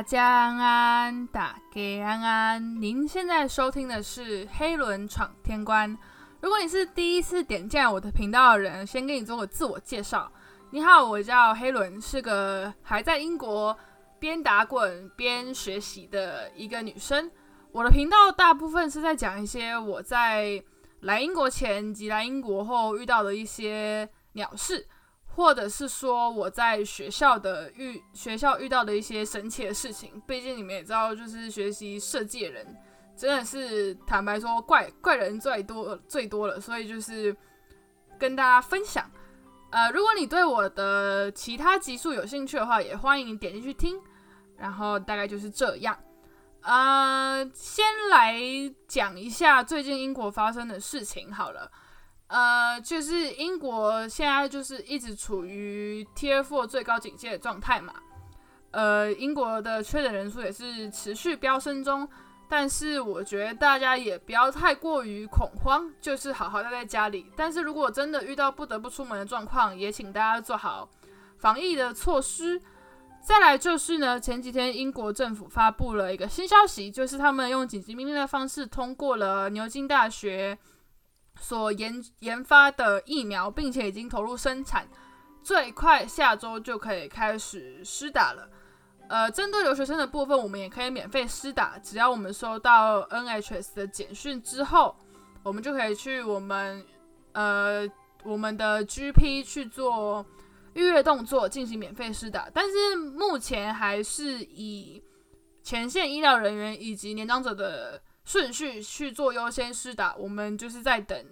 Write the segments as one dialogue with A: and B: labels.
A: 大家安安，大家安安。您现在收听的是《黑轮闯天关》。如果你是第一次点进我的频道的人，先给你做个自我介绍。你好，我叫黑轮，是个还在英国边打滚边学习的一个女生。我的频道大部分是在讲一些我在来英国前及来英国后遇到的一些鸟事。或者是说我在学校的遇学校遇到的一些神奇的事情，毕竟你们也知道，就是学习设计的人真的是坦白说怪怪人最多最多了，所以就是跟大家分享。呃，如果你对我的其他集数有兴趣的话，也欢迎点进去听。然后大概就是这样。呃，先来讲一下最近英国发生的事情好了。呃，就是英国现在就是一直处于 Tier Four 最高警戒的状态嘛。呃，英国的确诊人数也是持续飙升中，但是我觉得大家也不要太过于恐慌，就是好好待在家里。但是如果真的遇到不得不出门的状况，也请大家做好防疫的措施。再来就是呢，前几天英国政府发布了一个新消息，就是他们用紧急命令的方式通过了牛津大学。所研研发的疫苗，并且已经投入生产，最快下周就可以开始施打了。呃，针对留学生的部分，我们也可以免费施打，只要我们收到 NHS 的简讯之后，我们就可以去我们呃我们的 GP 去做预约动作，进行免费施打。但是目前还是以前线医疗人员以及年长者的。顺序去做优先施打，我们就是在等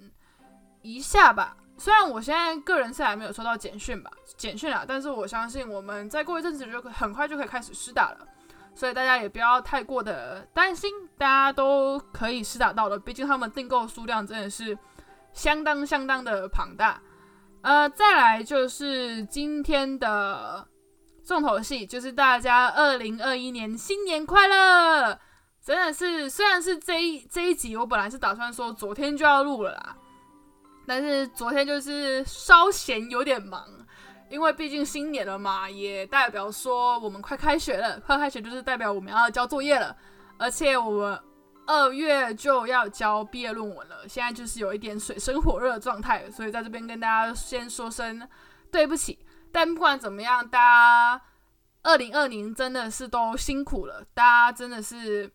A: 一下吧。虽然我现在个人是还没有收到简讯吧，简讯啊，但是我相信我们再过一阵子就很快就可以开始施打了，所以大家也不要太过的担心，大家都可以施打到了。毕竟他们订购数量真的是相当相当的庞大。呃，再来就是今天的重头戏，就是大家二零二一年新年快乐。真的是，虽然是这一这一集，我本来是打算说昨天就要录了啦，但是昨天就是稍嫌有点忙，因为毕竟新年了嘛，也代表说我们快开学了，快开学就是代表我们要交作业了，而且我们二月就要交毕业论文了，现在就是有一点水深火热的状态，所以在这边跟大家先说声对不起。但不管怎么样，大家二零二零真的是都辛苦了，大家真的是。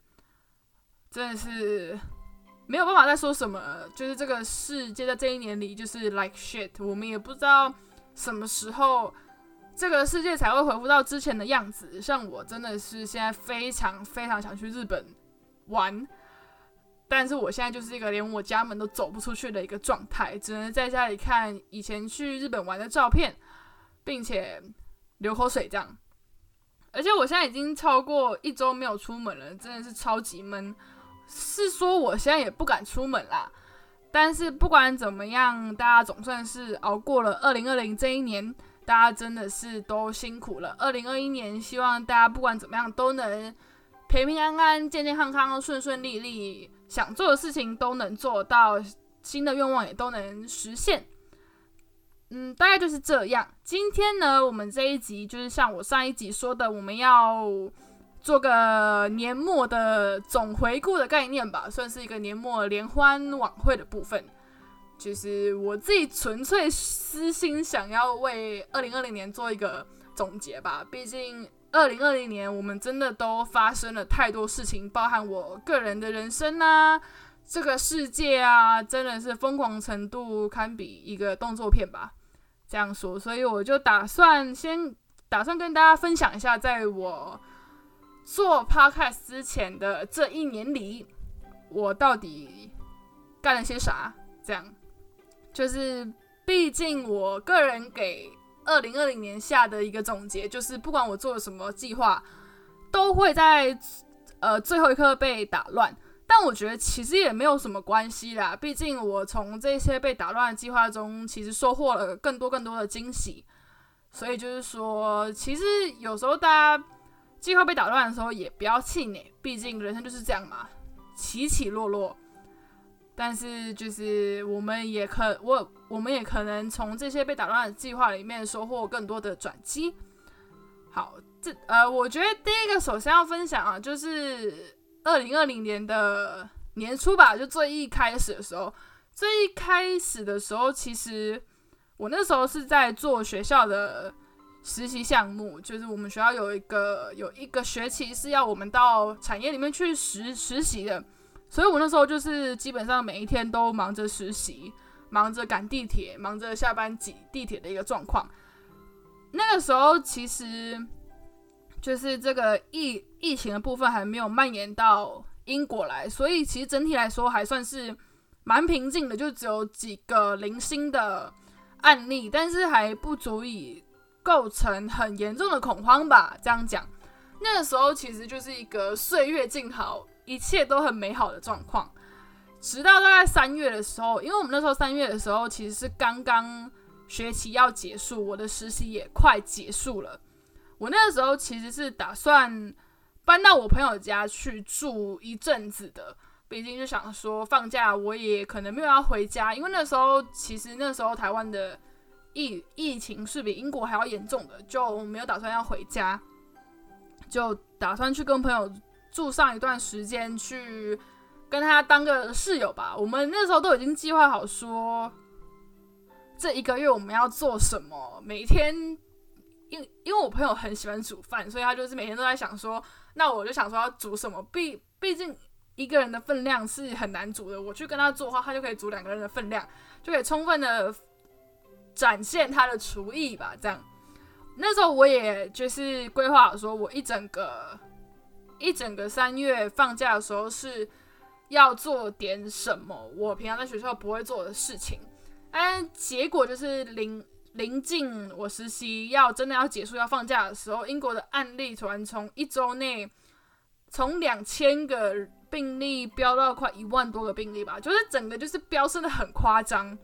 A: 真的是没有办法再说什么，就是这个世界在这一年里就是 like shit，我们也不知道什么时候这个世界才会恢复到之前的样子。像我真的是现在非常非常想去日本玩，但是我现在就是一个连我家门都走不出去的一个状态，只能在家里看以前去日本玩的照片，并且流口水这样。而且我现在已经超过一周没有出门了，真的是超级闷。是说我现在也不敢出门啦，但是不管怎么样，大家总算是熬过了二零二零这一年，大家真的是都辛苦了。二零二一年，希望大家不管怎么样都能平平安安、健健康康、顺顺利利，想做的事情都能做到，新的愿望也都能实现。嗯，大概就是这样。今天呢，我们这一集就是像我上一集说的，我们要。做个年末的总回顾的概念吧，算是一个年末联欢晚会的部分。就是我自己纯粹私心想要为二零二零年做一个总结吧。毕竟二零二零年我们真的都发生了太多事情，包含我个人的人生啊，这个世界啊，真的是疯狂程度堪比一个动作片吧。这样说，所以我就打算先打算跟大家分享一下，在我。做 podcast 之前的这一年里，我到底干了些啥？这样，就是毕竟我个人给二零二零年下的一个总结，就是不管我做了什么计划，都会在呃最后一刻被打乱。但我觉得其实也没有什么关系啦，毕竟我从这些被打乱的计划中，其实收获了更多更多的惊喜。所以就是说，其实有时候大家。计划被打乱的时候，也不要气馁，毕竟人生就是这样嘛，起起落落。但是就是我们也可我我们也可能从这些被打乱的计划里面收获更多的转机。好，这呃，我觉得第一个首先要分享啊，就是二零二零年的年初吧，就最一开始的时候，最一开始的时候，其实我那时候是在做学校的实习项目，就是我们学校有一个有一个学期是要我们到产业里面去实实习的，所以我那时候就是基本上每一天都忙着实习。忙着赶地铁，忙着下班挤地铁的一个状况。那个时候其实就是这个疫疫情的部分还没有蔓延到英国来，所以其实整体来说还算是蛮平静的，就只有几个零星的案例，但是还不足以构成很严重的恐慌吧。这样讲，那个时候其实就是一个岁月静好，一切都很美好的状况。直到大概三月的时候，因为我们那时候三月的时候其实是刚刚学期要结束，我的实习也快结束了。我那个时候其实是打算搬到我朋友家去住一阵子的，毕竟就想说放假我也可能没有要回家，因为那时候其实那时候台湾的疫疫情是比英国还要严重的，就没有打算要回家，就打算去跟朋友住上一段时间去。跟他当个室友吧。我们那时候都已经计划好，说这一个月我们要做什么。每天，因因为我朋友很喜欢煮饭，所以他就是每天都在想说，那我就想说要煮什么。毕毕竟一个人的分量是很难煮的。我去跟他做的话，他就可以煮两个人的分量，就可以充分的展现他的厨艺吧。这样，那时候我也就是规划好，说我一整个一整个三月放假的时候是。要做点什么？我平常在学校不会做的事情，但结果就是临临近我实习要真的要结束要放假的时候，英国的案例突然从一周内从两千个病例飙到快一万多个病例吧，就是整个就是飙升的很夸张，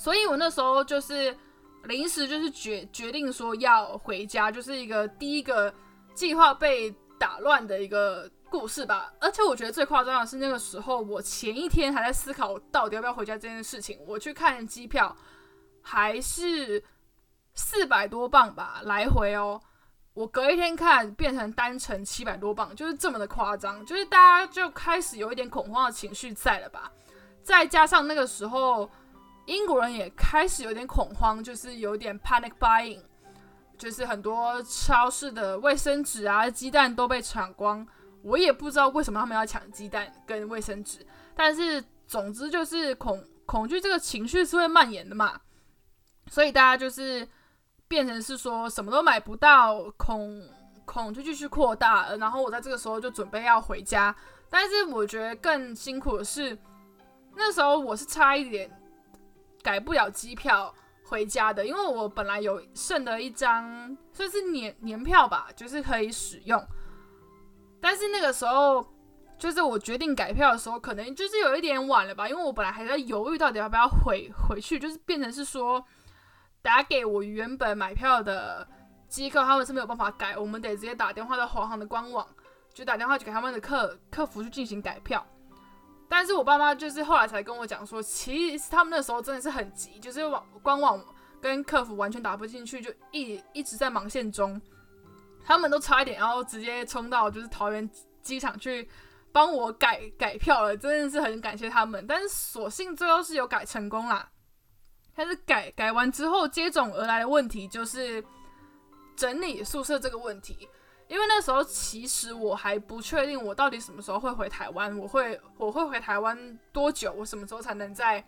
A: 所以我那时候就是临时就是决决定说要回家，就是一个第一个计划被打乱的一个。故事吧，而且我觉得最夸张的是那个时候，我前一天还在思考到底要不要回家这件事情。我去看机票，还是四百多磅吧，来回哦。我隔一天看变成单程七百多磅，就是这么的夸张，就是大家就开始有一点恐慌的情绪在了吧。再加上那个时候英国人也开始有点恐慌，就是有点 panic buying，就是很多超市的卫生纸啊、鸡蛋都被抢光。我也不知道为什么他们要抢鸡蛋跟卫生纸，但是总之就是恐恐惧这个情绪是会蔓延的嘛，所以大家就是变成是说什么都买不到，恐恐惧继续扩大，然后我在这个时候就准备要回家，但是我觉得更辛苦的是那时候我是差一点改不了机票回家的，因为我本来有剩的一张算是年年票吧，就是可以使用。但是那个时候，就是我决定改票的时候，可能就是有一点晚了吧，因为我本来还在犹豫到底要不要回回去，就是变成是说打给我原本买票的机构，他们是没有办法改，我们得直接打电话到华航的官网，就打电话去给他们的客客服去进行改票。但是我爸妈就是后来才跟我讲说，其实他们那时候真的是很急，就是网官网跟客服完全打不进去，就一一直在忙线中。他们都差一点要直接冲到就是桃园机场去帮我改改票了，真的是很感谢他们。但是所幸最后是有改成功啦。但是改改完之后，接踵而来的问题就是整理宿舍这个问题。因为那时候其实我还不确定我到底什么时候会回台湾，我会我会回台湾多久，我什么时候才能再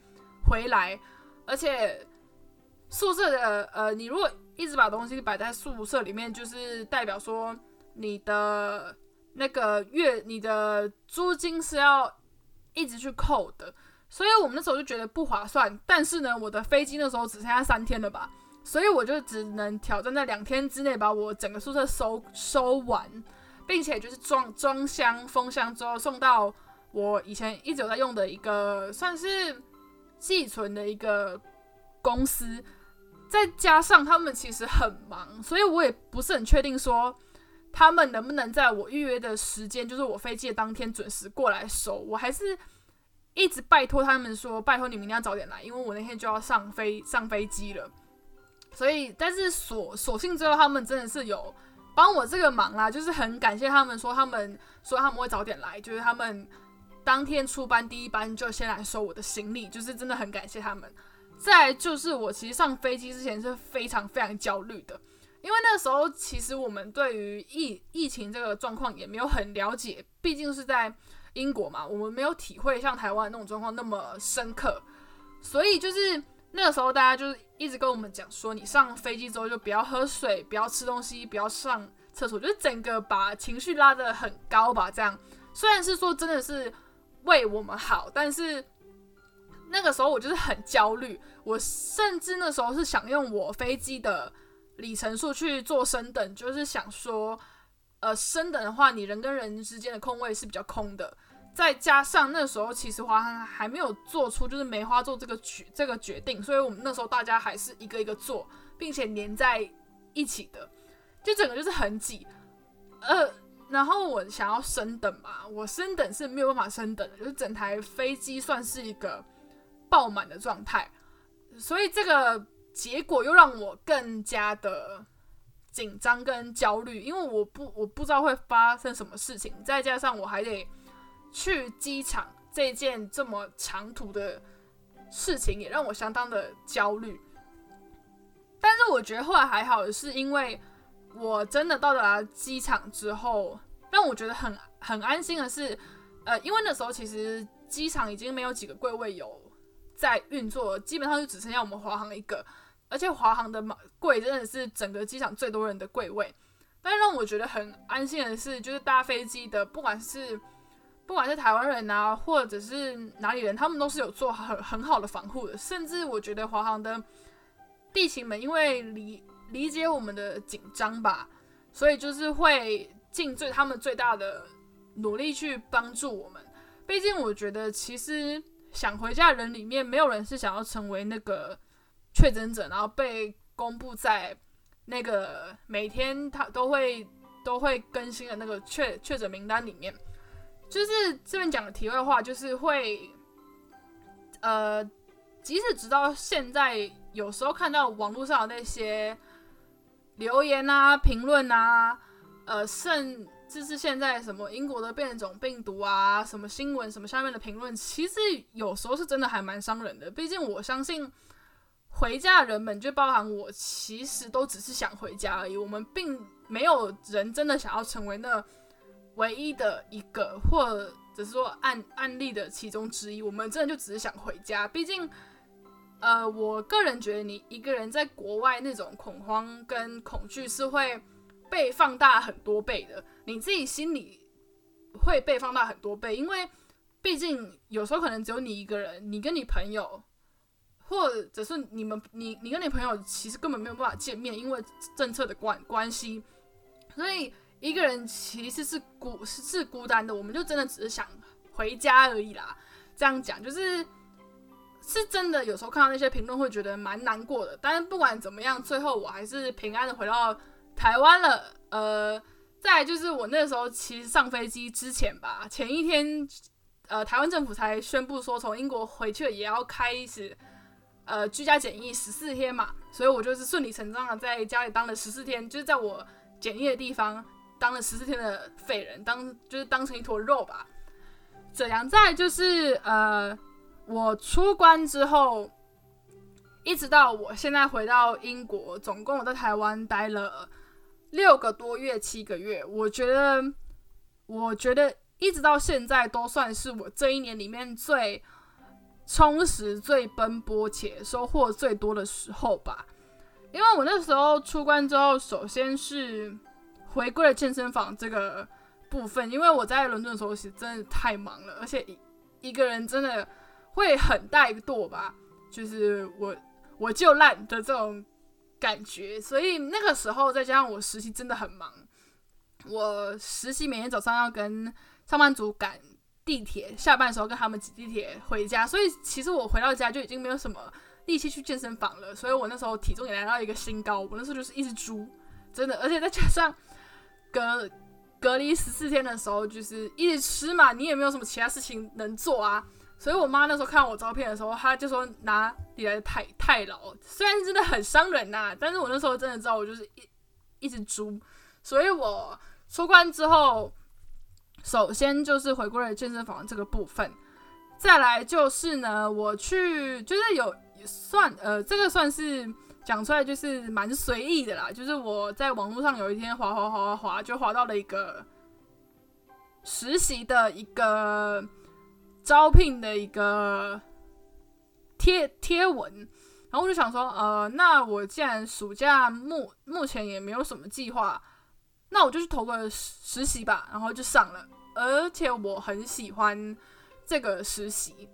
A: 回来，而且。宿舍的呃，你如果一直把东西摆在宿舍里面，就是代表说你的那个月你的租金是要一直去扣的，所以我们那时候就觉得不划算。但是呢，我的飞机那时候只剩下三天了吧，所以我就只能挑战在两天之内把我整个宿舍收收完，并且就是装装箱封箱之后送到我以前一直有在用的一个算是寄存的一个公司。再加上他们其实很忙，所以我也不是很确定说他们能不能在我预约的时间，就是我飞机的当天准时过来收。我还是一直拜托他们说，拜托你明天要早点来，因为我那天就要上飞上飞机了。所以，但是所所幸最后他们真的是有帮我这个忙啦，就是很感谢他们说他们说他们会早点来，就是他们当天出班第一班就先来收我的行李，就是真的很感谢他们。再就是我其实上飞机之前是非常非常焦虑的，因为那时候其实我们对于疫疫情这个状况也没有很了解，毕竟是在英国嘛，我们没有体会像台湾那种状况那么深刻，所以就是那个时候大家就是一直跟我们讲说，你上飞机之后就不要喝水，不要吃东西，不要上厕所，就是整个把情绪拉得很高吧。这样虽然是说真的是为我们好，但是。那个时候我就是很焦虑，我甚至那时候是想用我飞机的里程数去做升等，就是想说，呃，升等的话，你人跟人之间的空位是比较空的。再加上那时候其实华航还没有做出就是梅花座这个决这个决定，所以我们那时候大家还是一个一个坐，并且连在一起的，就整个就是很挤。呃，然后我想要升等嘛，我升等是没有办法升等的，就是整台飞机算是一个。爆满的状态，所以这个结果又让我更加的紧张跟焦虑，因为我不我不知道会发生什么事情，再加上我还得去机场这件这么长途的事情，也让我相当的焦虑。但是我觉得后来还好，是因为我真的到达机场之后，让我觉得很很安心的是，呃，因为那时候其实机场已经没有几个柜位有。在运作，基本上就只剩下我们华航一个，而且华航的柜真的是整个机场最多人的柜位。但让我觉得很安心的是，就是搭飞机的，不管是不管是台湾人啊，或者是哪里人，他们都是有做很很好的防护的。甚至我觉得华航的地勤们，因为理理解我们的紧张吧，所以就是会尽最他们最大的努力去帮助我们。毕竟我觉得其实。想回家的人里面，没有人是想要成为那个确诊者，然后被公布在那个每天他都会都会更新的那个确确诊名单里面。就是这边讲的题外话，就是会，呃，即使直到现在，有时候看到网络上的那些留言啊、评论啊，呃，甚。就是现在什么英国的变种病毒啊，什么新闻，什么下面的评论，其实有时候是真的还蛮伤人的。毕竟我相信回家的人们，就包含我，其实都只是想回家而已。我们并没有人真的想要成为那唯一的一个，或者是说案案例的其中之一。我们真的就只是想回家。毕竟，呃，我个人觉得你一个人在国外那种恐慌跟恐惧是会。被放大很多倍的，你自己心里会被放大很多倍，因为毕竟有时候可能只有你一个人，你跟你朋友，或者是你们，你你跟你朋友其实根本没有办法见面，因为政策的关关系，所以一个人其实是孤是是孤单的。我们就真的只是想回家而已啦。这样讲就是是真的，有时候看到那些评论会觉得蛮难过的。但是不管怎么样，最后我还是平安的回到。台湾了，呃，再就是我那时候其实上飞机之前吧，前一天，呃，台湾政府才宣布说从英国回去也要开始，呃，居家检疫十四天嘛，所以我就是顺理成章的在家里当了十四天，就是在我检疫的地方当了十四天的废人，当就是当成一坨肉吧。怎样？再就是呃，我出关之后，一直到我现在回到英国，总共我在台湾待了。六个多月，七个月，我觉得，我觉得一直到现在都算是我这一年里面最充实、最奔波且收获最多的时候吧。因为我那时候出关之后，首先是回归了健身房这个部分，因为我在伦敦的时候其实真的太忙了，而且一一个人真的会很怠惰吧，就是我我就烂的这种。感觉，所以那个时候再加上我实习真的很忙，我实习每天早上要跟上班族赶地铁，下班的时候跟他们挤地铁回家，所以其实我回到家就已经没有什么力气去健身房了，所以我那时候体重也来到一个新高，我那时候就是一只猪，真的，而且再加上隔隔离十四天的时候，就是一直吃嘛，你也没有什么其他事情能做啊。所以，我妈那时候看我照片的时候，她就说哪里来的太太老，虽然真的很伤人呐，但是我那时候真的知道我就是一一只猪，所以我出关之后，首先就是回归了健身房这个部分，再来就是呢，我去就是有算呃，这个算是讲出来就是蛮随意的啦，就是我在网络上有一天滑滑滑滑滑，就滑到了一个实习的一个招聘的一个贴贴文。然后我就想说，呃，那我既然暑假目目前也没有什么计划，那我就去投个实习吧。然后就上了，而且我很喜欢这个实习。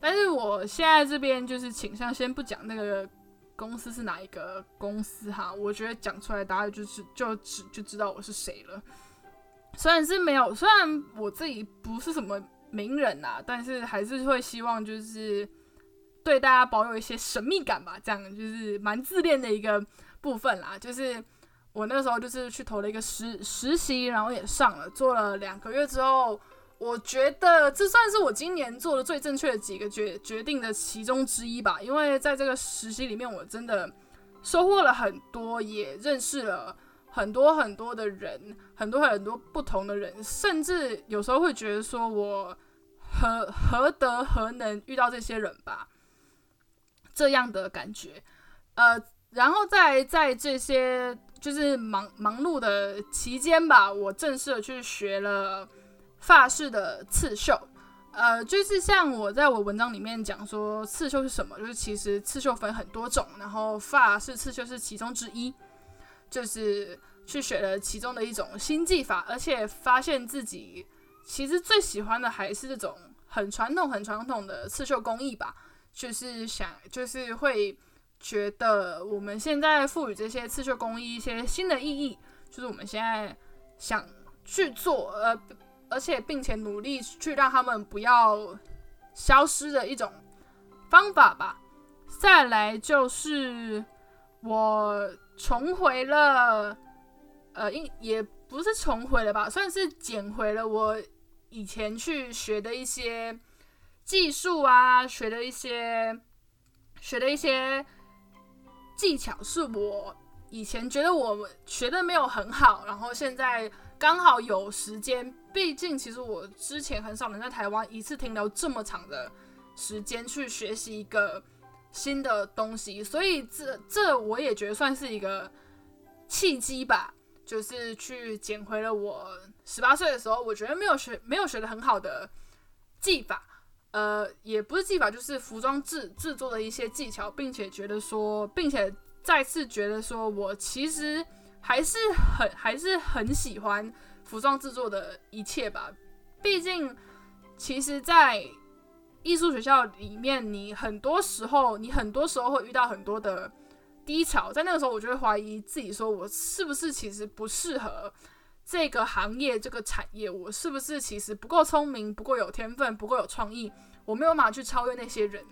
A: 但是我现在这边就是倾向先不讲那个公司是哪一个公司哈，我觉得讲出来大家就是就知就知道我是谁了。虽然是没有，虽然我自己不是什么名人啊，但是还是会希望就是。对大家保有一些神秘感吧，这样就是蛮自恋的一个部分啦。就是我那时候就是去投了一个实实习，然后也上了，做了两个月之后，我觉得这算是我今年做的最正确的几个决决定的其中之一吧。因为在这个实习里面，我真的收获了很多，也认识了很多很多的人，很多很多不同的人，甚至有时候会觉得说我何何德何能遇到这些人吧。这样的感觉，呃，然后在在这些就是忙忙碌的期间吧，我正式的去学了发饰的刺绣，呃，就是像我在我文章里面讲说刺绣是什么，就是其实刺绣分很多种，然后发饰刺绣是其中之一，就是去学了其中的一种新技法，而且发现自己其实最喜欢的还是这种很传统、很传统的刺绣工艺吧。就是想，就是会觉得我们现在赋予这些刺绣工艺一些新的意义，就是我们现在想去做，呃，而且并且努力去让他们不要消失的一种方法吧。再来就是我重回了，呃，应也不是重回了吧，算是捡回了我以前去学的一些。技术啊，学的一些，学的一些技巧，是我以前觉得我学的没有很好，然后现在刚好有时间。毕竟，其实我之前很少能在台湾一次停留这么长的时间去学习一个新的东西，所以这这我也觉得算是一个契机吧，就是去捡回了我十八岁的时候，我觉得没有学没有学的很好的技法。呃，也不是技法，就是服装制制作的一些技巧，并且觉得说，并且再次觉得说，我其实还是很还是很喜欢服装制作的一切吧。毕竟，其实，在艺术学校里面，你很多时候，你很多时候会遇到很多的低潮，在那个时候，我就会怀疑自己，说我是不是其实不适合。这个行业，这个产业，我是不是其实不够聪明，不够有天分，不够有创意？我没有办法去超越那些人。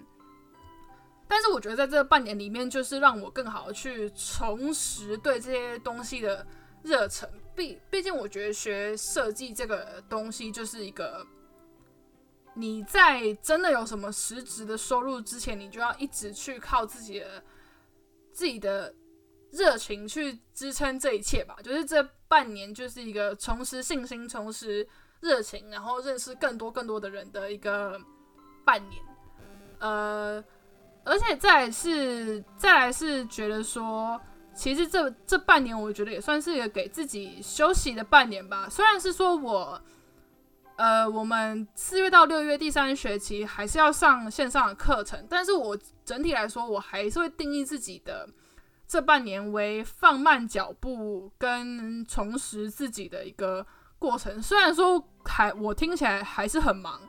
A: 但是我觉得在这半年里面，就是让我更好的去重拾对这些东西的热忱。毕毕竟，我觉得学设计这个东西，就是一个你在真的有什么实质的收入之前，你就要一直去靠自己的自己的。热情去支撑这一切吧，就是这半年就是一个重拾信心、重拾热情，然后认识更多更多的人的一个半年。呃，而且再是再来是觉得说，其实这这半年我觉得也算是一个给自己休息的半年吧。虽然是说我，呃，我们四月到六月第三学期还是要上线上的课程，但是我整体来说，我还是会定义自己的。这半年为放慢脚步跟重拾自己的一个过程，虽然说还我听起来还是很忙，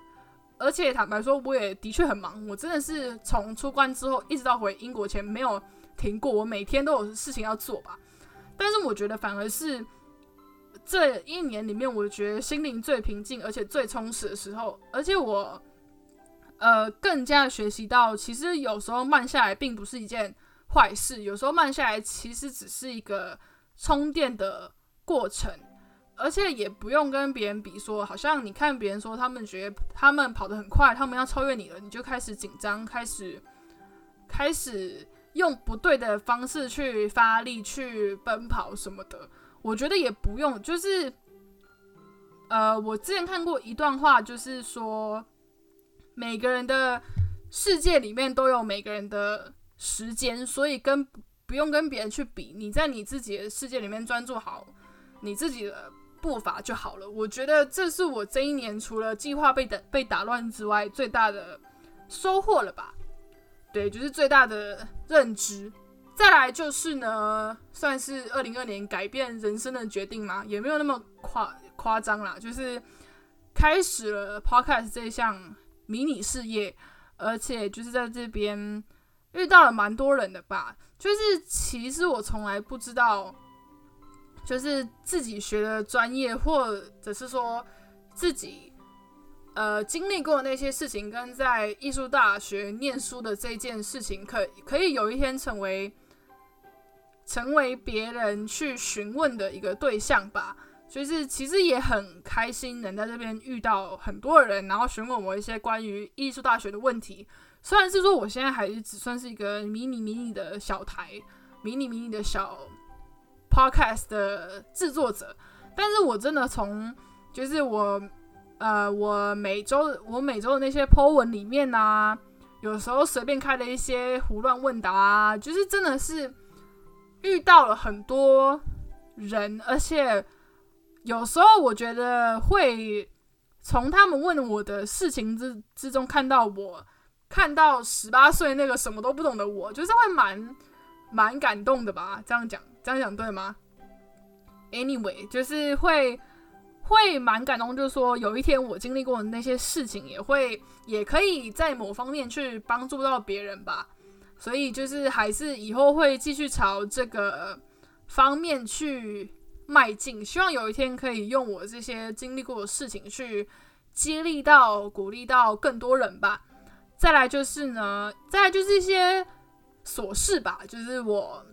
A: 而且坦白说我也的确很忙，我真的是从出关之后一直到回英国前没有停过，我每天都有事情要做吧。但是我觉得反而是这一年里面，我觉得心灵最平静而且最充实的时候，而且我呃更加学习到，其实有时候慢下来并不是一件。坏事有时候慢下来，其实只是一个充电的过程，而且也不用跟别人比，说好像你看别人说他们觉得他们跑得很快，他们要超越你了，你就开始紧张，开始开始用不对的方式去发力去奔跑什么的。我觉得也不用，就是呃，我之前看过一段话，就是说每个人的世界里面都有每个人的时间，所以跟不用跟别人去比，你在你自己的世界里面专注好你自己的步伐就好了。我觉得这是我这一年除了计划被打被打乱之外最大的收获了吧。对，就是最大的认知。再来就是呢，算是二零二年改变人生的决定嘛，也没有那么夸夸张啦，就是开始了 podcast 这项迷你事业，而且就是在这边遇到了蛮多人的吧。就是其实我从来不知道，就是自己学的专业，或者是说自己。呃，经历过那些事情，跟在艺术大学念书的这件事情，可可以有一天成为成为别人去询问的一个对象吧。就是其实也很开心，能在这边遇到很多人，然后询问我一些关于艺术大学的问题。虽然是说我现在还只算是一个迷你迷你的小台，迷你迷你的小 podcast 的制作者，但是我真的从就是我。呃，我每周我每周的那些 po 文里面呢，有时候随便开的一些胡乱问答啊，就是真的是遇到了很多人，而且有时候我觉得会从他们问我的事情之之中看到我看到十八岁那个什么都不懂的我，就是会蛮蛮感动的吧？这样讲这样讲对吗？Anyway，就是会。会蛮感动，就是说有一天我经历过的那些事情，也会也可以在某方面去帮助到别人吧。所以就是还是以后会继续朝这个方面去迈进，希望有一天可以用我这些经历过的事情去激励到、鼓励到更多人吧。再来就是呢，再来就是一些琐事吧，就是我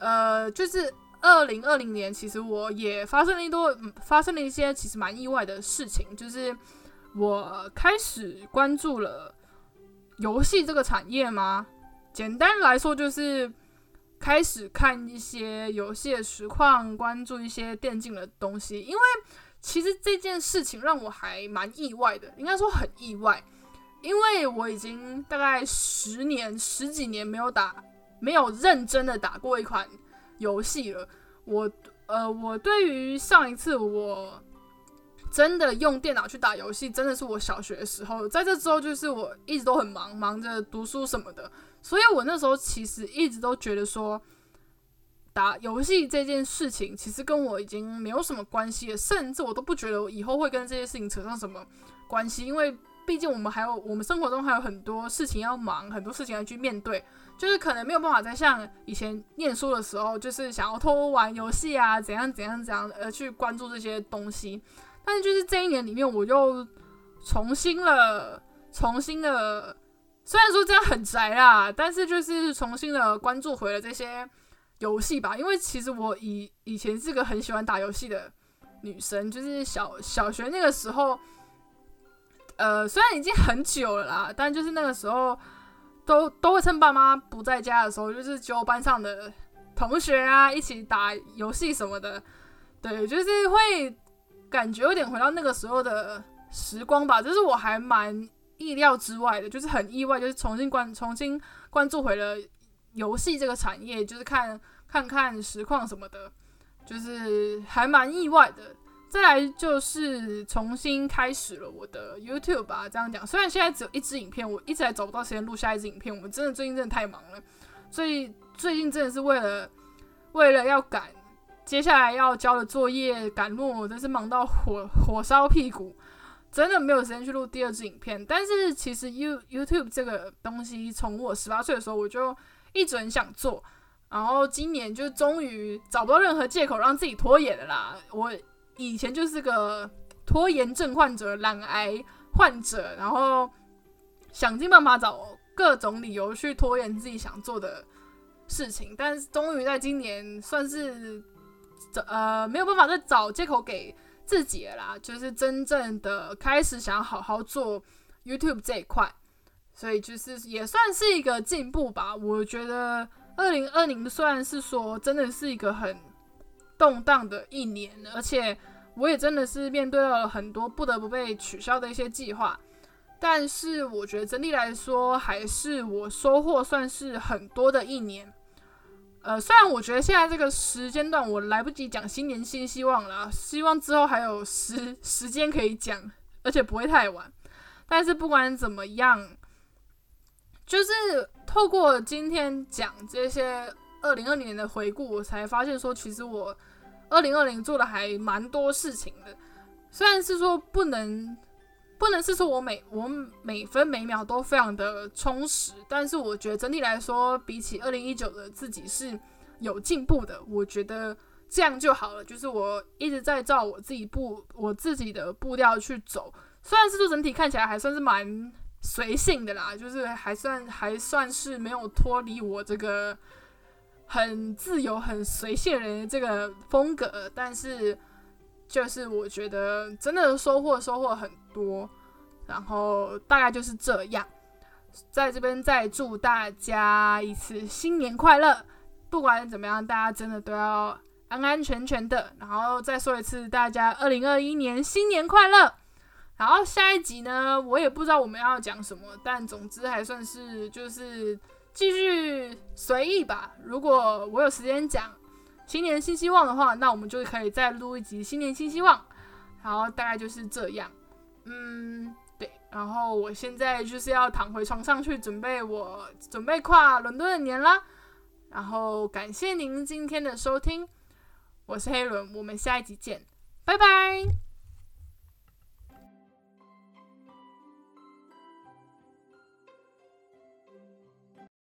A: 呃，就是。二零二零年，其实我也发生了一多，发生了一些其实蛮意外的事情，就是我开始关注了游戏这个产业吗？简单来说，就是开始看一些游戏的实况，关注一些电竞的东西。因为其实这件事情让我还蛮意外的，应该说很意外，因为我已经大概十年、十几年没有打，没有认真的打过一款。游戏了，我呃，我对于上一次我真的用电脑去打游戏，真的是我小学的时候。在这之后，就是我一直都很忙，忙着读书什么的，所以我那时候其实一直都觉得说，打游戏这件事情其实跟我已经没有什么关系了，甚至我都不觉得我以后会跟这些事情扯上什么关系，因为毕竟我们还有我们生活中还有很多事情要忙，很多事情要去面对。就是可能没有办法再像以前念书的时候，就是想要偷玩游戏啊，怎样怎样怎样，而去关注这些东西。但是就是这一年里面，我又重新了，重新了，虽然说这样很宅啦，但是就是重新的关注回了这些游戏吧。因为其实我以以前是个很喜欢打游戏的女生，就是小小学那个时候，呃，虽然已经很久了啦，但就是那个时候。都都会趁爸妈不在家的时候，就是揪班上的同学啊一起打游戏什么的，对，就是会感觉有点回到那个时候的时光吧。就是我还蛮意料之外的，就是很意外，就是重新关重新关注回了游戏这个产业，就是看看看实况什么的，就是还蛮意外的。再来就是重新开始了我的 YouTube 吧，这样讲。虽然现在只有一支影片，我一直还找不到时间录下一支影片。我们真的最近真的太忙了，所以最近真的是为了为了要赶接下来要交的作业赶路，我真是忙到火火烧屁股，真的没有时间去录第二支影片。但是其实 You YouTube 这个东西，从我十八岁的时候我就一直很想做，然后今年就终于找不到任何借口让自己拖延了啦。我。以前就是个拖延症患者、懒癌患者，然后想尽办法找各种理由去拖延自己想做的事情，但是终于在今年算是找呃没有办法再找借口给自己了啦，就是真正的开始想好好做 YouTube 这一块，所以就是也算是一个进步吧。我觉得二零二零虽然是说真的是一个很。动荡的一年，而且我也真的是面对了很多不得不被取消的一些计划。但是我觉得整体来说，还是我收获算是很多的一年。呃，虽然我觉得现在这个时间段我来不及讲新年新希望了，希望之后还有时时间可以讲，而且不会太晚。但是不管怎么样，就是透过今天讲这些二零二零年的回顾，我才发现说，其实我二零二零做的还蛮多事情的。虽然是说不能。不能是说我每我每分每秒都非常的充实，但是我觉得整体来说，比起二零一九的自己是有进步的。我觉得这样就好了，就是我一直在照我自己步我自己的步调去走。虽然是说整体看起来还算是蛮随性的啦，就是还算还算是没有脱离我这个很自由、很随性人这个风格，但是。就是我觉得真的收获收获很多，然后大概就是这样，在这边再祝大家一次新年快乐！不管怎么样，大家真的都要安安全全的。然后再说一次，大家二零二一年新年快乐！然后下一集呢，我也不知道我们要讲什么，但总之还算是就是继续随意吧。如果我有时间讲。新年新希望的话，那我们就可以再录一集新年新希望，然后大概就是这样。嗯，对。然后我现在就是要躺回床上去准备我准备跨伦敦的年啦。然后感谢您今天的收听，我是黑伦，我们下一集见，拜拜。